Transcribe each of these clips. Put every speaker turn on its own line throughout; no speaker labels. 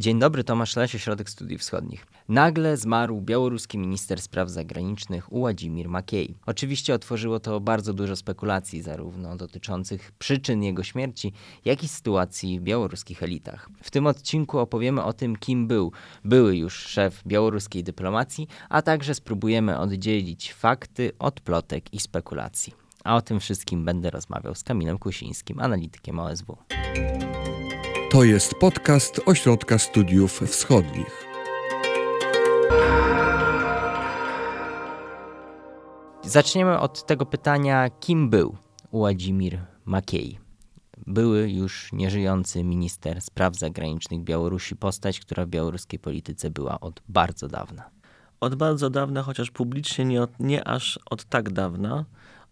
Dzień dobry, Tomasz Lesie, Środek Studiów Wschodnich. Nagle zmarł białoruski minister spraw zagranicznych Władimir Makiej. Oczywiście otworzyło to bardzo dużo spekulacji, zarówno dotyczących przyczyn jego śmierci, jak i sytuacji w białoruskich elitach. W tym odcinku opowiemy o tym, kim był były już szef białoruskiej dyplomacji, a także spróbujemy oddzielić fakty od plotek i spekulacji. A o tym wszystkim będę rozmawiał z Kamilem Kusińskim, analitykiem OSW.
To jest podcast Ośrodka Studiów Wschodnich.
Zaczniemy od tego pytania, kim był Władimir Makiej? Były już nieżyjący minister spraw zagranicznych Białorusi, postać, która w białoruskiej polityce była od bardzo dawna.
Od bardzo dawna, chociaż publicznie nie, od, nie aż od tak dawna.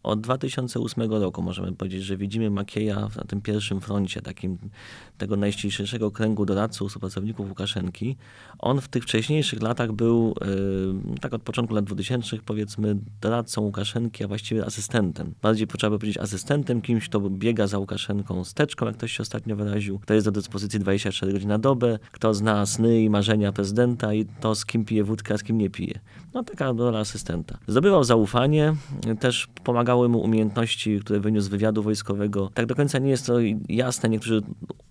Od 2008 roku możemy powiedzieć, że widzimy Makieja na tym pierwszym froncie, takim tego najściślejszego kręgu doradców, współpracowników Łukaszenki. On w tych wcześniejszych latach był, yy, tak od początku lat 2000 powiedzmy, doradcą Łukaszenki, a właściwie asystentem. Bardziej trzeba by powiedzieć asystentem, kimś, kto biega za Łukaszenką steczką, jak ktoś się ostatnio wyraził, kto jest do dyspozycji 24 godziny na dobę, kto zna sny i marzenia prezydenta i to, z kim pije wódkę, a z kim nie pije. No taka rola asystenta. Zdobywał zaufanie, też pomagały mu umiejętności, które wyniósł z wywiadu wojskowego. Tak do końca nie jest to jasne. Niektórzy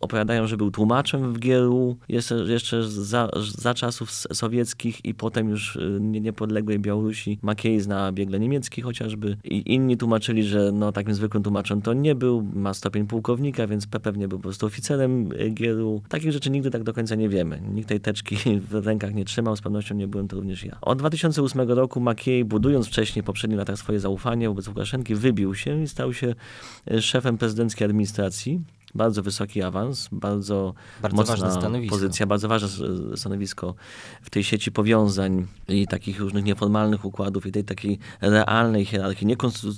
opowiadają, że był tłumaczem w GRU jeszcze, jeszcze za, za czasów sowieckich i potem już y, niepodległej Białorusi. Makiej zna biegle niemiecki chociażby i inni tłumaczyli, że no takim zwykłym tłumaczem to nie był. Ma stopień pułkownika, więc pewnie był po prostu oficerem y, GRU. Takich rzeczy nigdy tak do końca nie wiemy. Nikt tej teczki w rękach nie trzymał, z pewnością nie byłem to również ja. Od 2008 roku Makiej, budując wcześniej, w poprzednich latach swoje zaufanie wobec Łukaszenki, wybił się i stał się y, szefem prezydenckiej administracji bardzo wysoki awans, bardzo,
bardzo
mocna pozycja, bardzo ważne stanowisko w tej sieci powiązań i takich różnych nieformalnych układów i tej takiej realnej hierarchii,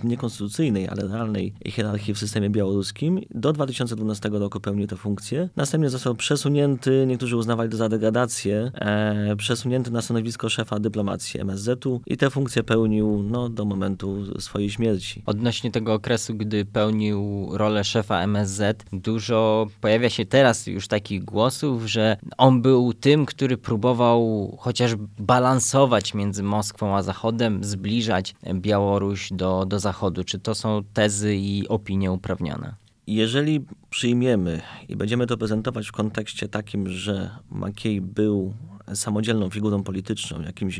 niekonstytucyjnej, ale realnej hierarchii w systemie białoruskim. Do 2012 roku pełnił tę funkcję. Następnie został przesunięty, niektórzy uznawali to za degradację, e, przesunięty na stanowisko szefa dyplomacji MSZ-u i tę funkcję pełnił no, do momentu swojej śmierci.
Odnośnie tego okresu, gdy pełnił rolę szefa MSZ, dużo pojawia się teraz już takich głosów, że on był tym, który próbował chociaż balansować między Moskwą a Zachodem, zbliżać Białoruś do, do Zachodu. Czy to są tezy i opinie uprawnione?
Jeżeli przyjmiemy i będziemy to prezentować w kontekście takim, że Makiej był samodzielną figurą polityczną, jakimś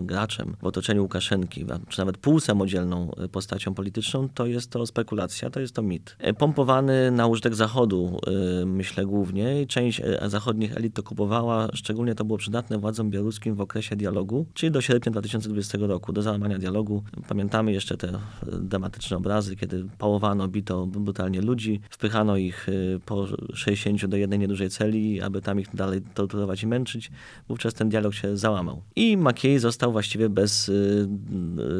graczem w otoczeniu Łukaszenki, czy nawet półsamodzielną postacią polityczną, to jest to spekulacja, to jest to mit. E, pompowany na użytek Zachodu, e, myślę głównie, część e, zachodnich elit to kupowała, szczególnie to było przydatne władzom białoruskim w okresie dialogu, czyli do sierpnia 2020 roku, do załamania dialogu. Pamiętamy jeszcze te dramatyczne obrazy, kiedy pałowano, bito brutalnie ludzi, wpychano ich po 60 do jednej niedużej celi, aby tam ich dalej torturować i męczyć wówczas ten dialog się załamał. I Makiej został właściwie bez y,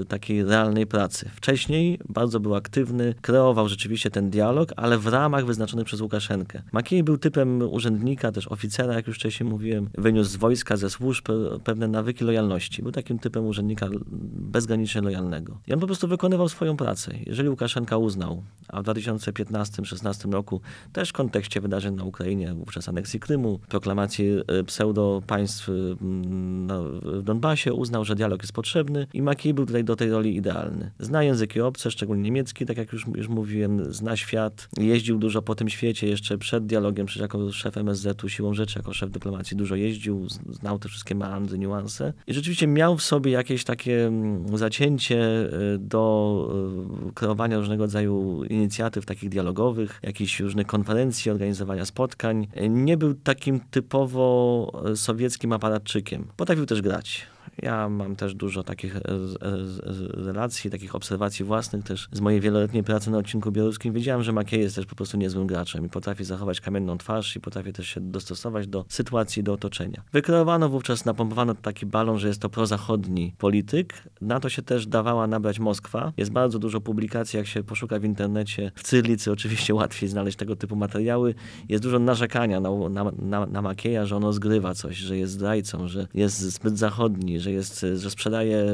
y, takiej realnej pracy. Wcześniej bardzo był aktywny, kreował rzeczywiście ten dialog, ale w ramach wyznaczonych przez Łukaszenkę. Makiej był typem urzędnika, też oficera, jak już wcześniej mówiłem, wyniósł z wojska, ze służb pewne nawyki lojalności. Był takim typem urzędnika bezgranicznie lojalnego. I on po prostu wykonywał swoją pracę. Jeżeli Łukaszenka uznał, a w 2015-16 roku też w kontekście wydarzeń na Ukrainie, wówczas aneksji Krymu, proklamacji y, pseudo-państw państw no, w Donbasie, uznał, że dialog jest potrzebny i Makiej był tutaj do tej roli idealny. Zna języki obce, szczególnie niemiecki, tak jak już, już mówiłem, zna świat, jeździł dużo po tym świecie jeszcze przed dialogiem, przecież jako szef MSZ-u siłą rzeczy, jako szef dyplomacji dużo jeździł, znał te wszystkie meandry, niuanse i rzeczywiście miał w sobie jakieś takie zacięcie y, do y, kreowania różnego rodzaju inicjatyw takich dialogowych, jakichś różnych konferencji, organizowania spotkań. Nie był takim typowo sowieckim takim aparatczykiem. Potrafił też grać. Ja mam też dużo takich e, relacji, takich obserwacji własnych też z mojej wieloletniej pracy na odcinku białoruskim. Wiedziałem, że Makiej jest też po prostu niezłym graczem i potrafi zachować kamienną twarz i potrafi też się dostosować do sytuacji, do otoczenia. Wykreowano wówczas, napompowano taki balon, że jest to prozachodni polityk. Na to się też dawała nabrać Moskwa. Jest bardzo dużo publikacji, jak się poszuka w internecie. W Cyrlicy oczywiście łatwiej znaleźć tego typu materiały. Jest dużo narzekania na, na, na, na Makieja, że ono zgrywa coś, że jest zdrajcą, że jest zbyt zachodni, że jest, że sprzedaje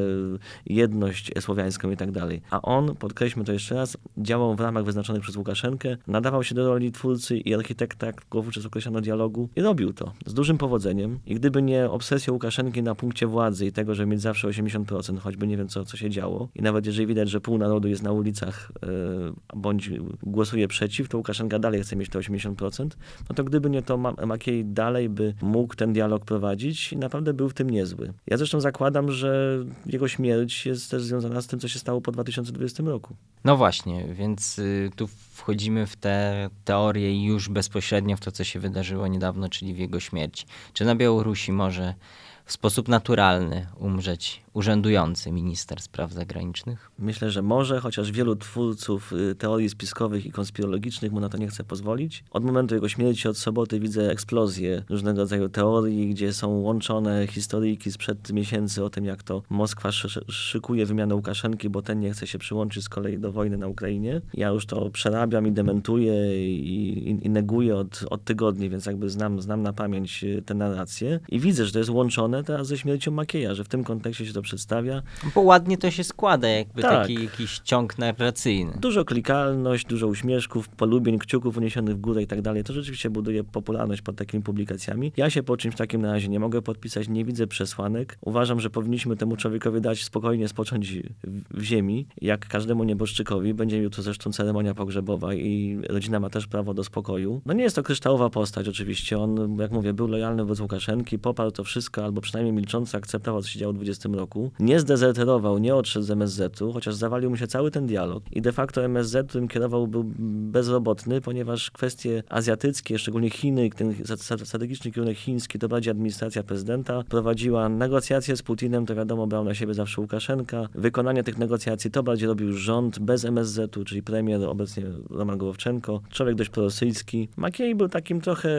jedność słowiańską i tak dalej. A on, podkreślmy to jeszcze raz, działał w ramach wyznaczonych przez Łukaszenkę, nadawał się do roli twórcy i architekta, jak wówczas określono dialogu i robił to z dużym powodzeniem. I gdyby nie obsesja Łukaszenki na punkcie władzy i tego, że mieć zawsze 80%, choćby nie wiem co, co się działo, i nawet jeżeli widać, że pół narodu jest na ulicach yy, bądź głosuje przeciw, to Łukaszenka dalej chce mieć te 80%, no to gdyby nie to, Makiej dalej by mógł ten dialog prowadzić i naprawdę był w tym niezły. Ja zresztą zakładam, że jego śmierć jest też związana z tym, co się stało po 2020 roku.
No właśnie, więc y, tu wchodzimy w te teorie już bezpośrednio w to, co się wydarzyło niedawno, czyli w jego śmierci. Czy na Białorusi może w sposób naturalny umrzeć urzędujący minister spraw zagranicznych?
Myślę, że może, chociaż wielu twórców y, teorii spiskowych i konspirologicznych mu na to nie chce pozwolić. Od momentu jego śmierci, od soboty widzę eksplozję różnego rodzaju teorii, gdzie są łączone historyjki sprzed miesięcy o tym, jak to Moskwa szykuje wymianę Łukaszenki, bo ten nie chce się przyłączyć z kolei do wojny na Ukrainie. Ja już to przerabiam i dementuję i, i, i neguję od, od tygodni, więc jakby znam, znam na pamięć y, te narracje i widzę, że to jest łączone teraz ze śmiercią Makieja, że w tym kontekście się to przedstawia.
Bo ładnie to się składa, jakby tak. taki jakiś ciąg narracyjny.
Dużo klikalność, dużo uśmieszków, polubień, kciuków uniesionych w górę i tak dalej. To rzeczywiście buduje popularność pod takimi publikacjami. Ja się po czymś takim na razie nie mogę podpisać, nie widzę przesłanek. Uważam, że powinniśmy temu człowiekowi dać spokojnie spocząć w ziemi, jak każdemu nieboszczykowi. Będzie jutro zresztą ceremonia pogrzebowa i rodzina ma też prawo do spokoju. No nie jest to kryształowa postać oczywiście. On, jak mówię, był lojalny wobec Łukaszenki, poparł to wszystko, albo przynajmniej milcząco akceptował, co się działo w 20 roku roku, nie zdezerterował, nie odszedł z MSZ-u, chociaż zawalił mu się cały ten dialog i de facto MSZ, którym kierował, był bezrobotny, ponieważ kwestie azjatyckie, szczególnie Chiny, ten strategiczny kierunek chiński, to bardziej administracja prezydenta, prowadziła negocjacje z Putinem, to wiadomo, brał na siebie zawsze Łukaszenka. Wykonanie tych negocjacji to bardziej robił rząd bez MSZ-u, czyli premier, obecnie Roman Głowczenko, człowiek dość prorosyjski. Makiej był takim trochę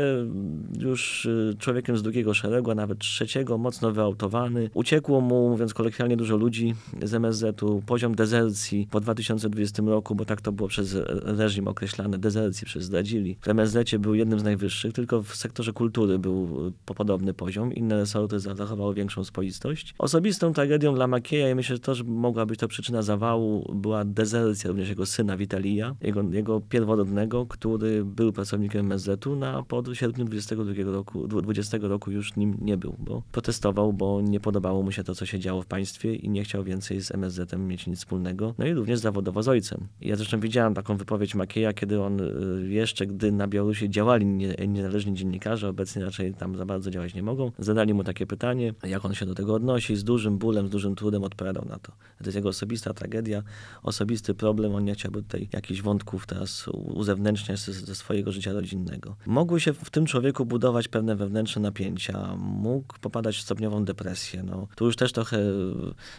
już y, człowiekiem z drugiego szeregu, a nawet trzeciego, mocno wyautowany. Uciekło mu mówiąc kolokwialnie, dużo ludzi z MSZ-u, poziom dezercji po 2020 roku, bo tak to było przez reżim określane, dezercji przez zdradzili. W MSZ był jednym z najwyższych, tylko w sektorze kultury był podobny poziom. Inne resorty zachowały większą spoistość. Osobistą tragedią dla Makieja i myślę, że to, że mogła być to przyczyna zawału, była dezercja również jego syna Witalija, jego, jego pierworodnego, który był pracownikiem MSZ-u, na po sierpniu 22 roku, 20 roku już nim nie był, bo protestował, bo nie podobało mu się to, co się działo w państwie i nie chciał więcej z MSZ-em mieć nic wspólnego. No i również zawodowo z ojcem. Ja zresztą widziałem taką wypowiedź Makieja, kiedy on y, jeszcze, gdy na Białorusi działali niezależni dziennikarze, obecnie raczej tam za bardzo działać nie mogą, zadali mu takie pytanie, jak on się do tego odnosi, z dużym bólem, z dużym trudem odpowiadał na to. To jest jego osobista tragedia, osobisty problem, on nie chciałby tutaj jakichś wątków teraz uzewnętrzniać ze, swojego życia rodzinnego. Mogły się w tym człowieku budować pewne wewnętrzne napięcia, mógł popadać w stopniową depresję. No, tu już też trochę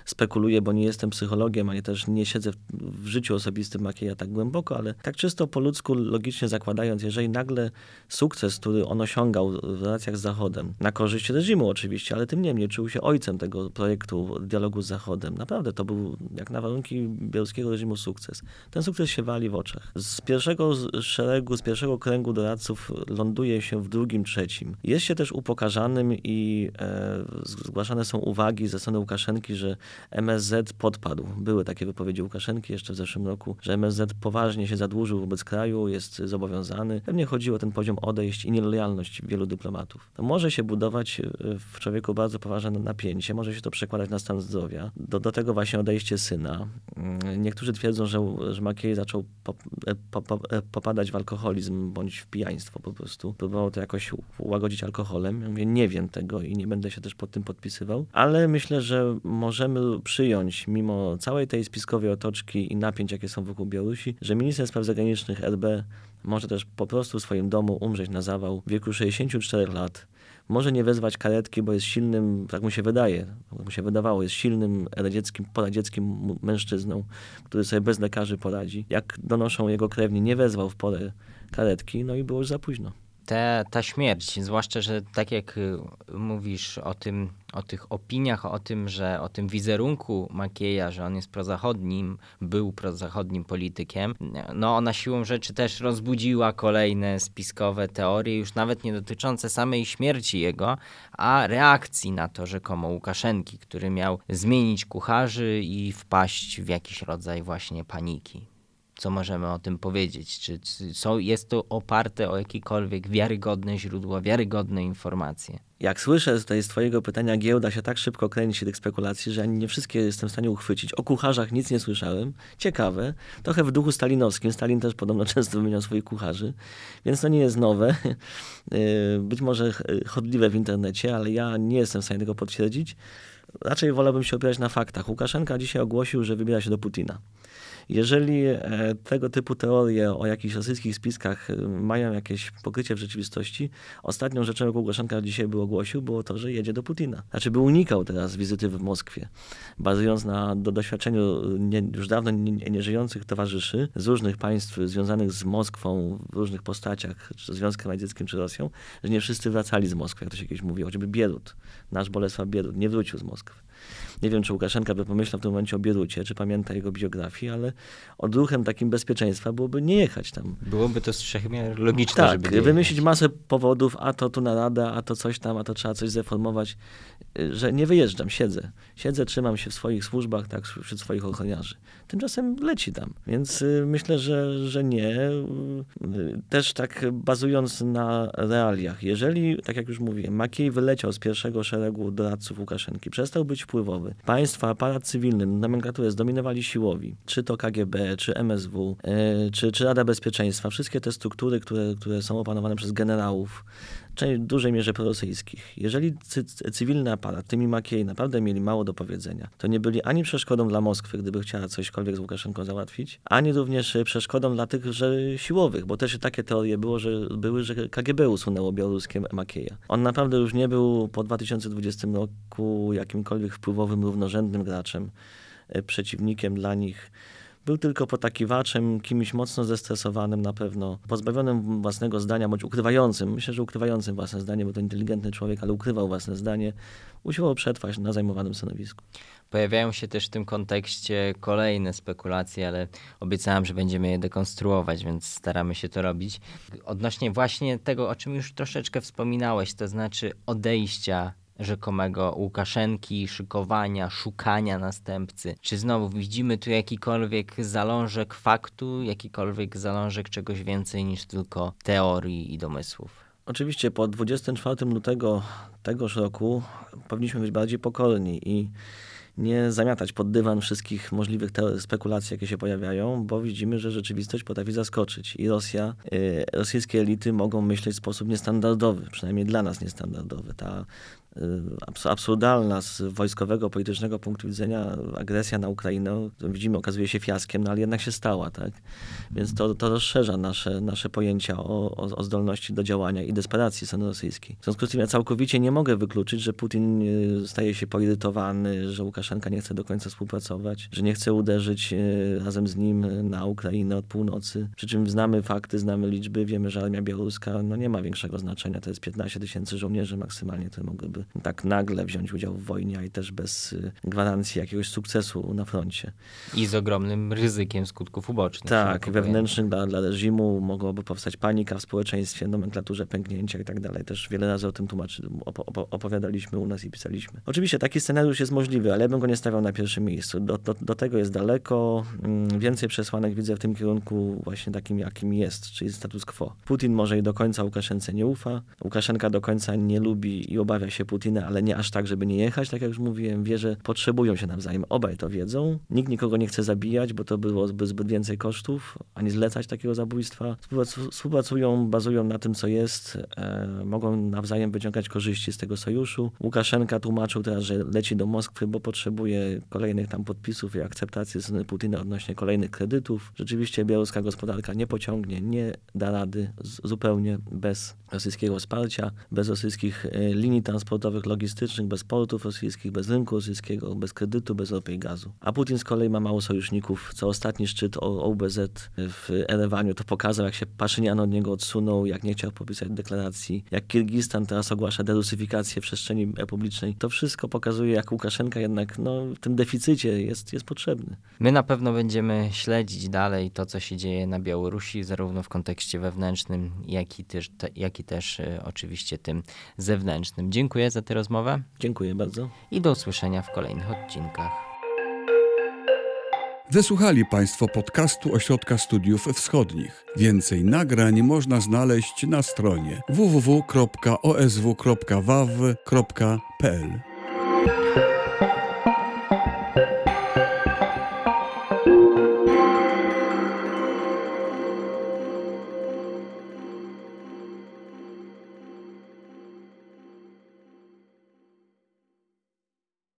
spekuluję, bo nie jestem psychologiem, ani też nie siedzę w, w życiu osobistym Makieja tak głęboko, ale tak czysto po ludzku, logicznie zakładając, jeżeli nagle sukces, który on osiągał w relacjach z Zachodem, na korzyść reżimu oczywiście, ale tym niemniej czuł się ojcem tego projektu dialogu z Zachodem. Naprawdę to był jak na warunki białoruskiego reżimu sukces. Ten sukces się wali w oczach. Z pierwszego szeregu, z pierwszego kręgu doradców ląduje się w drugim, trzecim. Jest się też upokarzanym i e, zgłaszane są uwagi ze strony Łukaszenki, że MSZ podpadł. Były takie wypowiedzi Łukaszenki jeszcze w zeszłym roku, że MSZ poważnie się zadłużył wobec kraju, jest zobowiązany. Pewnie chodziło o ten poziom odejść i nielojalność wielu dyplomatów. To może się budować e, w człowieku bardzo poważne napięcie, może się to przekładać na stan zdrowia. Do, do tego właśnie odejście syna. Mm, niektórzy twierdzą, że, że Makiej zaczął pop, e, pop, e, popadać w alkoholizm bądź w pijaństwo po prostu. Próbował to jakoś ułagodzić alkoholem. Ja mówię, nie wiem tego i nie będę się też pod tym podpisywał, ale myślę, że że możemy przyjąć, mimo całej tej spiskowej otoczki i napięć, jakie są wokół Białorusi, że minister spraw zagranicznych RB może też po prostu w swoim domu umrzeć na zawał w wieku 64 lat. Może nie wezwać karetki, bo jest silnym, tak mu się wydaje, tak mu się wydawało, jest silnym radzieckim, poradzieckim mężczyzną, który sobie bez lekarzy poradzi. Jak donoszą jego krewni, nie wezwał w porę karetki, no i było już za późno.
Te, ta śmierć, zwłaszcza, że tak jak y, mówisz o tym, o tych opiniach, o tym, że o tym wizerunku Makieja, że on jest prozachodnim, był prozachodnim politykiem, no ona siłą rzeczy też rozbudziła kolejne spiskowe teorie, już nawet nie dotyczące samej śmierci jego, a reakcji na to rzekomo Łukaszenki, który miał zmienić kucharzy i wpaść w jakiś rodzaj właśnie paniki co możemy o tym powiedzieć? Czy, są, jest to oparte o jakiekolwiek wiarygodne źródła, wiarygodne informacje?
Jak słyszę tutaj z Twojego pytania, giełda się tak szybko kręci tych spekulacji, że nie wszystkie jestem w stanie uchwycić. O kucharzach nic nie słyszałem. Ciekawe. Trochę w duchu stalinowskim. Stalin też podobno często wymieniał swoich kucharzy, więc to nie jest nowe. Być może chodliwe w internecie, ale ja nie jestem w stanie tego potwierdzić. Raczej wolałbym się opierać na faktach. Łukaszenka dzisiaj ogłosił, że wybiera się do Putina. Jeżeli e, tego typu teorie o jakichś rosyjskich spiskach e, mają jakieś pokrycie w rzeczywistości, ostatnią rzeczą, jaką Łukaszenka dzisiaj by ogłosił, było to, że jedzie do Putina. Znaczy by unikał teraz wizyty w Moskwie, bazując na do doświadczeniu nie, już dawno nieżyjących nie towarzyszy z różnych państw związanych z Moskwą w różnych postaciach, czy Związkiem Radzieckim, czy Rosją, że nie wszyscy wracali z Moskwy, jak to się kiedyś mówiło, choćby Bierut, nasz Bolesław Bierut nie wrócił z Moskwy. Nie wiem, czy Łukaszenka by pomyślał w tym momencie o Bierucie, czy pamięta jego biografii, ale odruchem takim bezpieczeństwa byłoby nie jechać tam.
Byłoby to z wszechmiar logiczne,
tak,
żeby
wymyślić masę powodów, a to tu narada, a to coś tam, a to trzeba coś zreformować, że nie wyjeżdżam, siedzę. Siedzę, trzymam się w swoich służbach, tak, wśród swoich ochroniarzy. Tymczasem leci tam, więc y, myślę, że, że nie. Y, też tak bazując na realiach, jeżeli, tak jak już mówiłem, Makiej wyleciał z pierwszego szeregu doradców Łukaszenki, przestał być wpływowy, państwa, aparat cywilny, nomenklaturę zdominowali siłowi, czy to KGB, czy MSW, e, czy, czy Rada Bezpieczeństwa, wszystkie te struktury, które, które są opanowane przez generałów, w dużej mierze prorosyjskich. Jeżeli cy, cywilny aparat, tymi Makiej naprawdę mieli mało do powiedzenia, to nie byli ani przeszkodą dla Moskwy, gdyby chciała cośkolwiek z Łukaszenką załatwić, ani również przeszkodą dla tych że siłowych, bo też takie teorie było, że były, że KGB usunęło białoruskie Makieja. On naprawdę już nie był po 2020 roku jakimkolwiek wpływowym, równorzędnym graczem, e, przeciwnikiem dla nich. Był tylko potakiwaczem, kimś mocno zestresowanym na pewno, pozbawionym własnego zdania, bądź ukrywającym. Myślę, że ukrywającym własne zdanie, bo to inteligentny człowiek, ale ukrywał własne zdanie. Usiłował przetrwać na zajmowanym stanowisku.
Pojawiają się też w tym kontekście kolejne spekulacje, ale obiecałem, że będziemy je dekonstruować, więc staramy się to robić. Odnośnie właśnie tego, o czym już troszeczkę wspominałeś, to znaczy odejścia rzekomego Łukaszenki, szykowania, szukania następcy? Czy znowu widzimy tu jakikolwiek zalążek faktu, jakikolwiek zalążek czegoś więcej niż tylko teorii i domysłów?
Oczywiście po 24 lutego tegoż roku powinniśmy być bardziej pokorni i nie zamiatać pod dywan wszystkich możliwych spekulacji, jakie się pojawiają, bo widzimy, że rzeczywistość potrafi zaskoczyć i Rosja, y, rosyjskie elity mogą myśleć w sposób niestandardowy, przynajmniej dla nas niestandardowy. Ta Y, absurdalna z wojskowego, politycznego punktu widzenia agresja na Ukrainę, widzimy, okazuje się fiaskiem, no ale jednak się stała, tak? Więc to, to rozszerza nasze, nasze pojęcia o, o, o zdolności do działania i desperacji strony rosyjskiej. W związku z tym ja całkowicie nie mogę wykluczyć, że Putin y, staje się poirytowany, że Łukaszenka nie chce do końca współpracować, że nie chce uderzyć y, razem z nim na Ukrainę od północy. Przy czym znamy fakty, znamy liczby, wiemy, że armia białoruska no, nie ma większego znaczenia. To jest 15 tysięcy żołnierzy maksymalnie, które mogłyby tak nagle wziąć udział w wojnie, a i też bez y, gwarancji jakiegoś sukcesu na froncie.
I z ogromnym ryzykiem skutków ubocznych.
Tak, wewnętrznych dla, dla reżimu mogłoby powstać panika w społeczeństwie, nomenklaturze pęknięcia i tak dalej. Też wiele razy o tym tłumaczy, op opowiadaliśmy u nas i pisaliśmy. Oczywiście taki scenariusz jest możliwy, ale bym go nie stawiał na pierwszym miejscu. Do, do, do tego jest daleko. Mm, więcej przesłanek widzę w tym kierunku właśnie takim, jakim jest, czyli status quo. Putin może i do końca Łukaszence nie ufa. Łukaszenka do końca nie lubi i obawia się Putina, ale nie aż tak, żeby nie jechać, tak jak już mówiłem. Wie, że potrzebują się nawzajem. Obaj to wiedzą. Nikt nikogo nie chce zabijać, bo to byłoby zbyt więcej kosztów, ani zlecać takiego zabójstwa. Współpracują, bazują na tym, co jest. E, mogą nawzajem wyciągać korzyści z tego sojuszu. Łukaszenka tłumaczył teraz, że leci do Moskwy, bo potrzebuje kolejnych tam podpisów i akceptacji ze strony Putina odnośnie kolejnych kredytów. Rzeczywiście białoruska gospodarka nie pociągnie, nie da rady zupełnie bez rosyjskiego wsparcia, bez rosyjskich e, linii transportowych, logistycznych, bez portów rosyjskich, bez rynku rosyjskiego, bez kredytu, bez ropy i gazu. A Putin z kolei ma mało sojuszników. Co ostatni szczyt OBZ w Erewaniu to pokazał, jak się Paszynian od niego odsunął, jak nie chciał podpisać deklaracji, jak Kirgistan teraz ogłasza derusyfikację przestrzeni publicznej. To wszystko pokazuje, jak Łukaszenka jednak no, w tym deficycie jest, jest potrzebny.
My na pewno będziemy śledzić dalej to, co się dzieje na Białorusi, zarówno w kontekście wewnętrznym, jak i też, te, jak i też y, oczywiście tym zewnętrznym. Dziękuję za tę rozmowę.
Dziękuję bardzo.
I do usłyszenia w kolejnych odcinkach.
Wysłuchali Państwo podcastu Ośrodka Studiów Wschodnich. Więcej nagrań można znaleźć na stronie www.osw.waw.pl.